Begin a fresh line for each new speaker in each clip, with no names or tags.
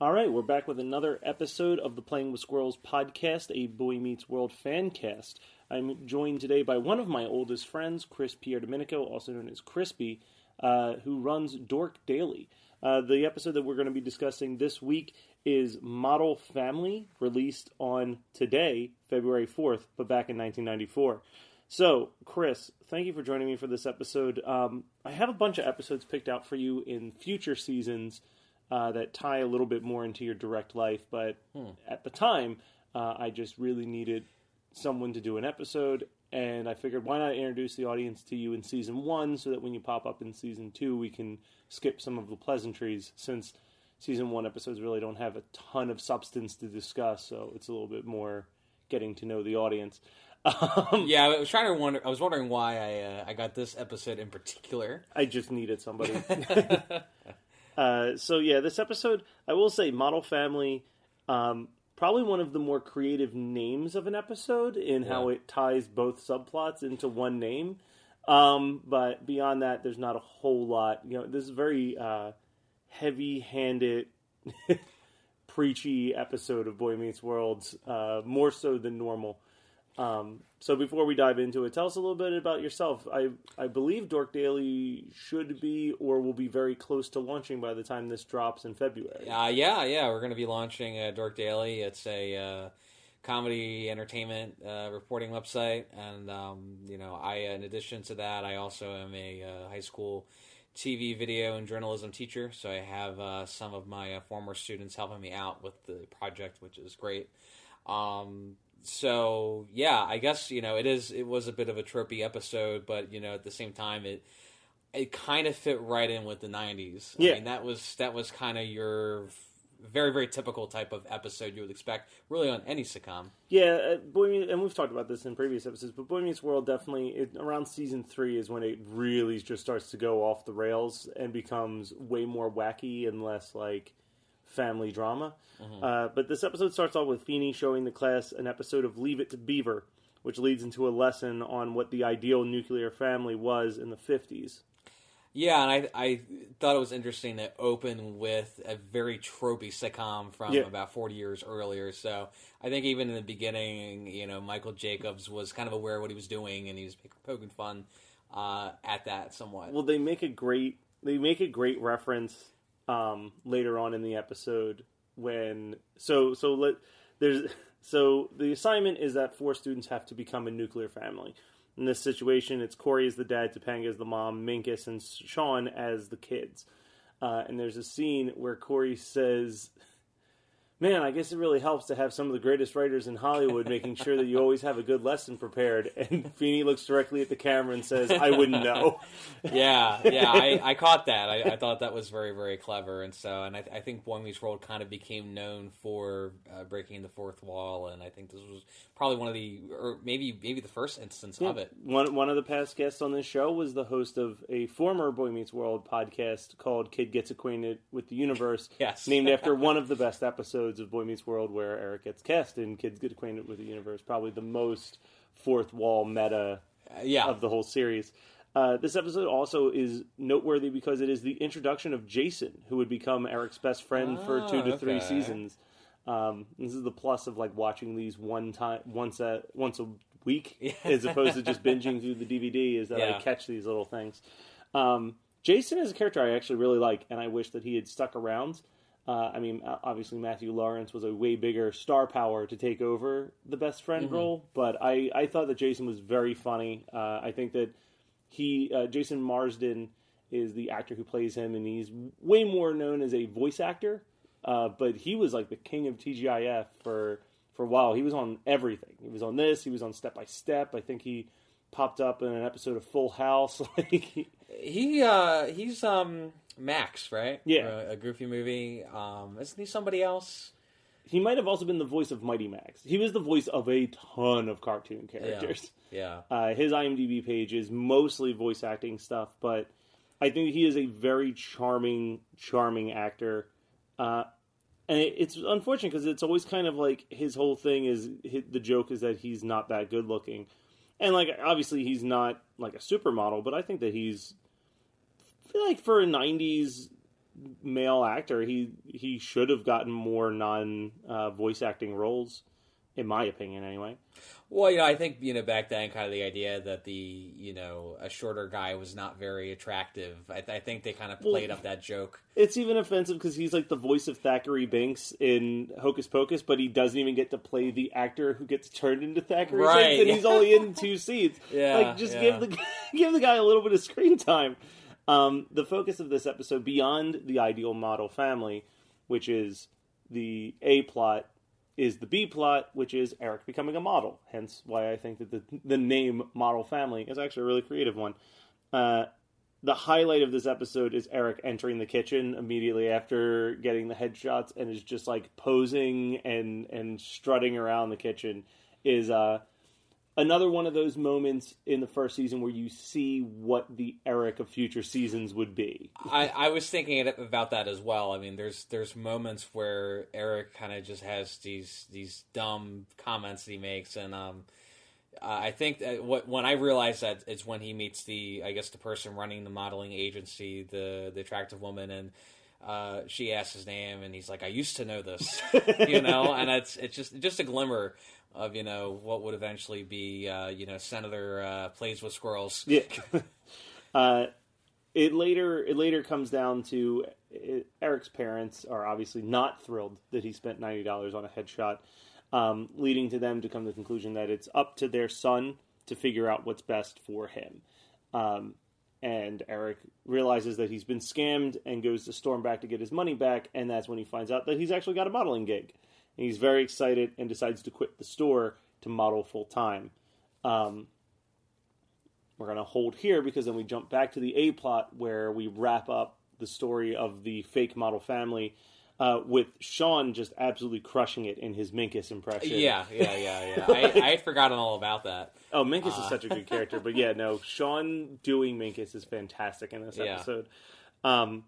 All right, we're back with another episode of the Playing with Squirrels podcast, a Boy Meets World fan cast. I'm joined today by one of my oldest friends, Chris Pierre Domenico, also known as Crispy, uh, who runs Dork Daily. Uh, the episode that we're going to be discussing this week is Model Family, released on today, February 4th, but back in 1994. So, Chris, thank you for joining me for this episode. Um, I have a bunch of episodes picked out for you in future seasons uh, that tie a little bit more into your direct life, but
Hmm.
at the time, uh, I just really needed someone to do an episode, and I figured why not introduce the audience to you in season one so that when you pop up in season two, we can skip some of the pleasantries since season one episodes really don't have a ton of substance to discuss, so it's a little bit more getting to know the audience. Um,
Yeah, I was trying to wonder. I was wondering why I uh, I got this episode in particular.
I just needed somebody. uh, so yeah, this episode, I will say, Model Family, um, probably one of the more creative names of an episode in how it ties both subplots into one name. Um, but beyond that, there's not a whole lot. You know, this is very uh, heavy-handed, preachy episode of Boy Meets World, uh, more so than normal. Um, so before we dive into it, tell us a little bit about yourself. I I believe Dork Daily should be or will be very close to launching by the time this drops in February.
Uh, yeah, yeah, we're going to be launching uh, Dork Daily. It's a uh, comedy entertainment uh, reporting website, and um, you know, I in addition to that, I also am a uh, high school TV, video, and journalism teacher. So I have uh, some of my uh, former students helping me out with the project, which is great. Um, so yeah, I guess you know it is. It was a bit of a tropey episode, but you know at the same time it it kind of fit right in with the '90s.
Yeah.
I mean that was that was kind of your very very typical type of episode you would expect really on any sitcom.
Yeah, uh, Boy and we've talked about this in previous episodes, but Boy Meets World definitely it, around season three is when it really just starts to go off the rails and becomes way more wacky and less like family drama. Uh, but this episode starts off with Feeney showing the class an episode of Leave It to Beaver, which leads into a lesson on what the ideal nuclear family was in the fifties.
Yeah, and I I thought it was interesting to open with a very tropey sitcom from
Yeah.
about 40 years earlier. So I think even in the beginning, you know, Michael Jacobs was kind of aware of what he was doing, and he was poking fun uh, at that somewhat.
Well, they make a great they make a great reference um, later on in the episode when so so let there's so the assignment is that four students have to become a nuclear family. In this situation, it's Corey as the dad, Topanga as the mom, Minkus and Sean as the kids. Uh, and there's a scene where Corey says, "Man, I guess it really helps to have some of the greatest writers in Hollywood making sure that you always have a good lesson prepared." And Feeney looks directly at the camera and says, "I wouldn't know."
yeah, yeah, I, I caught that. I, I thought that was very, very clever, and so, and I, I think Boy Meets World kind of became known for uh, breaking the fourth wall, and I think this was probably one of the, or maybe, maybe the first instance of it.
One one of the past guests on this show was the host of a former Boy Meets World podcast called "Kid Gets Acquainted with the Universe,"
Yes.
named after one of the best episodes of Boy Meets World, where Eric gets cast and "Kids Get Acquainted with the Universe," probably the most fourth wall meta
Uh, yeah,
of the whole series. Uh, this episode also is noteworthy because it is the introduction of Jason, who would become Eric's best friend for
Ah,
two to three seasons. Um, this is the plus of like watching these one time once a once a week, as opposed to just binging through the DVD. Is that I catch these little things. Um, Jason is a character I actually really like, and I wish that he had stuck around. Uh, I mean, obviously Matthew Lawrence was a way bigger star power to take over the best friend mm-hmm. role, but I, I thought that Jason was very funny. Uh, I think that he uh, Jason Marsden is the actor who plays him, and he's way more known as a voice actor. Uh, but he was like the king of TGIF for for a while. He was on everything. He was on this. He was on Step by Step. I think he popped up in an episode of Full House. like
he uh, he's um Max, right?
Yeah,
a, a, Goofy movie. Um, isn't he somebody else?
He might have also been the voice of Mighty Max. He was the voice of a ton of cartoon characters.
Yeah.
yeah. Uh, his IMDb page is mostly voice acting stuff, but I think he is a very charming, charming actor. Uh, and it, it's unfortunate because it's always kind of like his whole thing is the joke is that he's not that good looking, and like obviously he's not like a supermodel, but I think that he's I feel like for a '90s male actor, he he should have gotten more non uh, voice acting roles, in my opinion, anyway.
Well, you know, I think you know back then, kind of the idea that the you know a shorter guy was not very attractive. I, I think they kind of played well, up that joke.
It's even offensive because he's like the voice of Thackery Binx in Hocus Pocus, but he doesn't even get to play the actor who gets turned into Thackery right. Binx, and he's only in two scenes.
Yeah,
like just
yeah.
give the give the guy a little bit of screen time. Um, the focus of this episode, beyond the ideal model family, which is the A plot is the B plot, which is Eric becoming a model. Hence, why I think that the the name Model Family is actually a really creative one. Uh, the highlight of this episode is Eric entering the kitchen immediately after getting the headshots and is just like posing and and strutting around the kitchen. Is uh, another one of those moments in the first season where you see what the Eric of future seasons would be.
I, I was thinking about that as well. I mean, there's there's moments where Eric kind of just has these these dumb comments that he makes, and um, I think that what when I realized that it's when he meets the I guess the person running the modeling agency, the the attractive woman, and. Uh, she asks his name, and he's like, "I used to know this," you know, and it's it's just just a glimmer of you know what would eventually be uh, you know Senator uh, plays with squirrels.
Yeah. uh, it later it later comes down to it, Eric's parents are obviously not thrilled that he spent ninety dollars on a headshot, um, leading to them to come to the conclusion that it's up to their son to figure out what's best for him. Um, and Eric realizes that he's been scammed and goes to storm back to get his money back, and that's when he finds out that he's actually got a modeling gig and he's very excited and decides to quit the store to model full time. Um, we're going to hold here because then we jump back to the A plot where we wrap up the story of the fake model family uh, with Sean just absolutely crushing it in his Minkus impression.
Yeah, yeah, yeah, yeah. I, I had forgotten all about that.
Oh, Minkus uh. is such a good character, but yeah, no, Sean doing Minkus is fantastic in this
yeah.
episode. Um,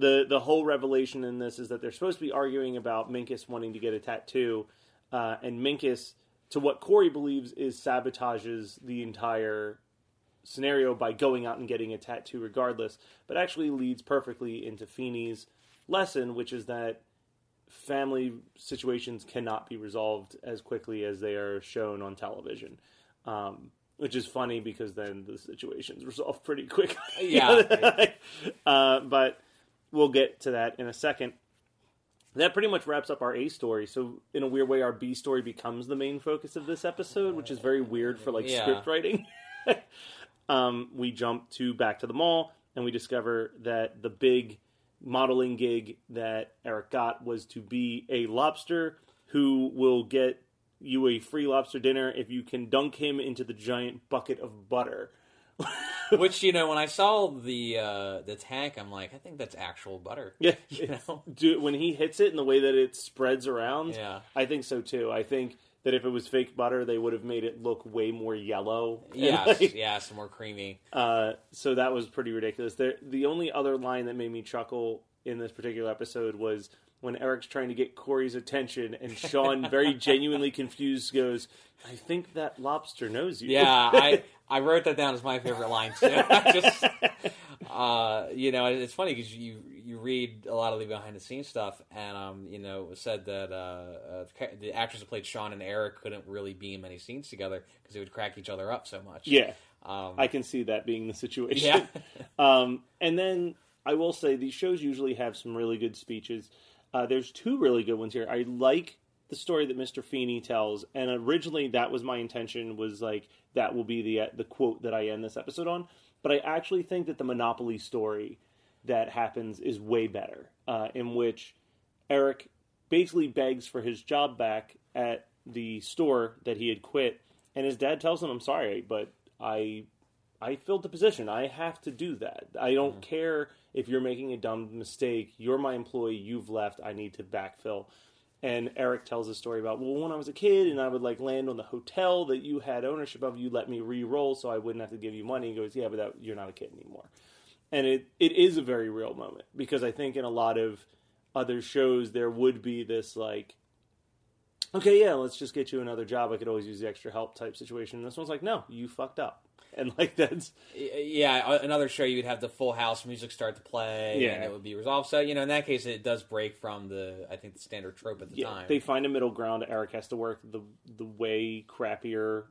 the the whole revelation in this is that they're supposed to be arguing about Minkus wanting to get a tattoo, uh, and Minkus, to what Corey believes, is sabotages the entire scenario by going out and getting a tattoo regardless, but actually leads perfectly into Feeney's lesson, which is that family situations cannot be resolved as quickly as they are shown on television. Um, which is funny because then the situation's resolved pretty quick.
yeah.
uh, but we'll get to that in a second. That pretty much wraps up our A story. So, in a weird way, our B story becomes the main focus of this episode, which is very weird for like
yeah.
script writing. um, we jump to back to the mall, and we discover that the big modeling gig that Eric got was to be a lobster who will get you a free lobster dinner if you can dunk him into the giant bucket of butter.
Which you know, when I saw the uh, the tank, I'm like, I think that's actual butter.
Yeah,
you know,
Dude, when he hits it and the way that it spreads around,
yeah,
I think so too. I think that if it was fake butter, they would have made it look way more yellow.
Yeah, like, yeah, some more creamy.
Uh, so that was pretty ridiculous. There, the only other line that made me chuckle in this particular episode was when Eric's trying to get Corey's attention, and Sean, very genuinely confused, goes, "I think that lobster knows you."
Yeah, I I wrote that down as my favorite line too. Just uh, you know, it's funny because you you read a lot of the behind the scenes stuff, and um, you know, it was said that uh, uh, the actors that played Sean and Eric couldn't really be in many scenes together because they would crack each other up so much.
Yeah.
Um,
I can see that being the situation.
Yeah.
um, and then I will say these shows usually have some really good speeches. Uh, there's two really good ones here. I like the story that Mr. Feeney tells, and originally that was my intention. Was like that will be the the quote that I end this episode on. But I actually think that the Monopoly story that happens is way better, uh, in which Eric basically begs for his job back at the store that he had quit, and his dad tells him, "I'm sorry, but I I filled the position. I have to do that. I don't care if you're making a dumb mistake. You're my employee. You've left. I need to backfill." And Eric tells a story about, well, when I was a kid and I would like land on the hotel that you had ownership of, you let me re-roll so I wouldn't have to give you money. He goes, yeah, but that, you're not a kid anymore. And it, it is a very real moment because I think in a lot of other shows there would be this like, okay, yeah, let's just get you another job. I could always use the extra help type situation. And this one's like, no, you fucked up. And like that's
yeah, another show you'd have the full house music start to play,
Yeah.
and it would be resolved. So you know, in that case, it does break from the I think the standard trope at the
yeah,
time.
they find a middle ground. Eric has to work the the way crappier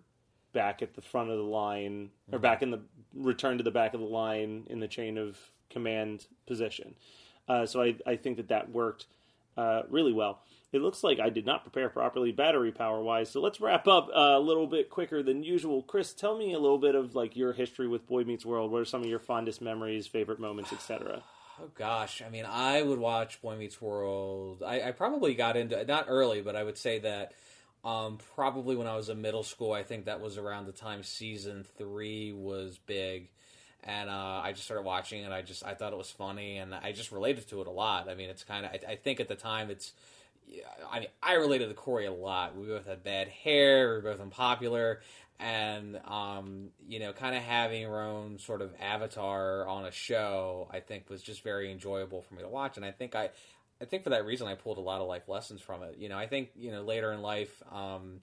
back at the front of the line or back in the return to the back of the line in the chain of command position. Uh, so I I think that that worked uh, really well. It looks like I did not prepare properly battery power wise. So let's wrap up uh, a little bit quicker than usual. Chris, tell me a little bit of like your history with Boy Meets World. What are some of your fondest memories, favorite moments, etc.
Oh gosh, I mean, I would watch Boy Meets World. I, I probably got into not early, but I would say that um, probably when I was in middle school. I think that was around the time season three was big, and uh, I just started watching it. I just I thought it was funny, and I just related to it a lot. I mean, it's kind of I, I think at the time it's. I mean, I related to Corey a lot. We both had bad hair. We were both unpopular, and um, you know, kind of having our own sort of avatar on a show, I think was just very enjoyable for me to watch. And I think I, I think for that reason, I pulled a lot of life lessons from it. You know, I think you know later in life, um,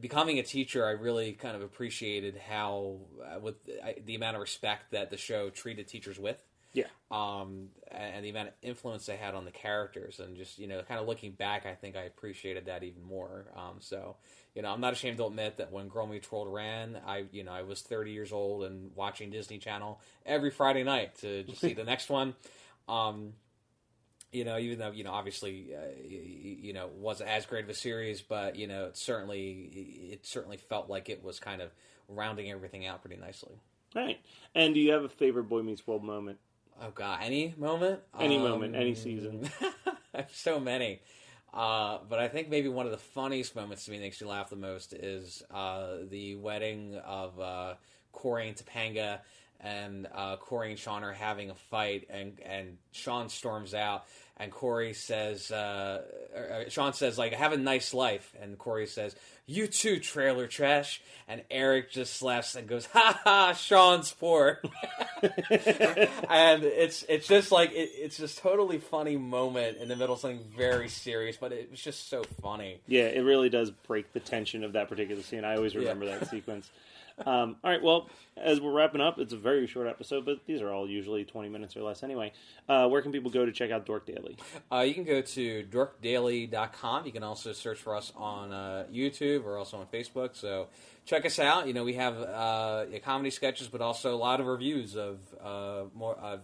becoming a teacher, I really kind of appreciated how uh, with the amount of respect that the show treated teachers with
Yeah.
um, and the amount of influence they had on the characters, and just you know, kind of looking back, I think I appreciated that even more. Um, so, you know, I'm not ashamed to admit that when Girl Meets World ran, I you know I was 30 years old and watching Disney Channel every Friday night to just see the next one. Um, you know, even though you know, obviously, uh, you, you know, wasn't as great of a series, but you know, it certainly it certainly felt like it was kind of rounding everything out pretty nicely.
Right. And do you have a favorite Boy Meets World moment?
Oh god, any moment?
Any moment, any season.
so many. Uh, but I think maybe one of the funniest moments to me that makes me laugh the most is uh, the wedding of uh, Corey and Topanga, and uh, Corey and Sean are having a fight, and and Sean storms out, and Corey says, uh, Sean says like, "Have a nice life," and Corey says, "You too, trailer trash," and Eric just laughs and goes, "Ha ha, Sean's poor." and it's it's just like it, it's just totally funny moment in the middle of something very serious, but it was just so funny.
Yeah, it really does break the tension of that particular scene. I always remember that sequence. Um, all right, well, as we're wrapping up, it's a very short episode, but these are all usually 20 minutes or less anyway. Uh, where can people go to check out Dork Daily?
Uh, you can go to dorkdaily.com. You can also search for us on uh, YouTube or also on Facebook. So check us out. You know, we have uh, comedy sketches, but also a lot of reviews of uh, more uh,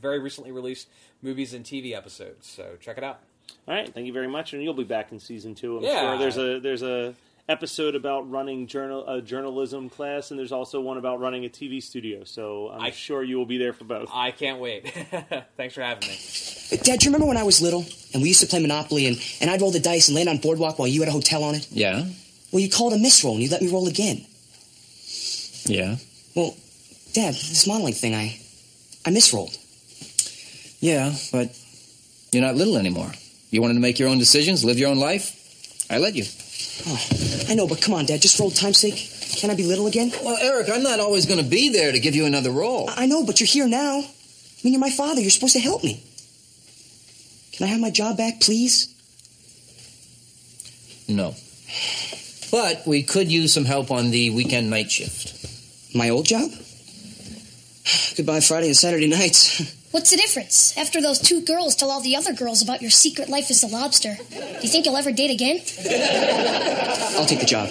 very recently released movies and TV episodes. So check it out.
All right, thank you very much, and you'll be back in season two. I'm
Yeah.
sure there's a there's a episode about running journal a journalism class, and there's also one about running a TV studio. So I'm
I-
sure you will be there for both.
I can't wait. Thanks for having me.
Dad, do you remember when I was little and we used to play Monopoly and, and I'd roll the dice and land on Boardwalk while you had a hotel on it?
Yeah?
Well, you called a misroll and you let me roll again.
Yeah.
Well, Dad, this modeling thing, I I misrolled.
Yeah, but you're not little anymore. You wanted to make your own decisions, live your own life? I let you.
Oh, I know, but come on, Dad, just for old time's sake. Can I be little again?
Well, Eric, I'm not always going to be there to give you another roll.
I I know, but you're here now. I mean, you're my father. You're supposed to help me. Can I have my job back, please?
No. But we could use some help on the weekend night shift.
My old job? Goodbye, Friday and Saturday nights.
What's the difference? After those two girls tell all the other girls about your secret life as a lobster, do you think you'll ever date again?
I'll take the job.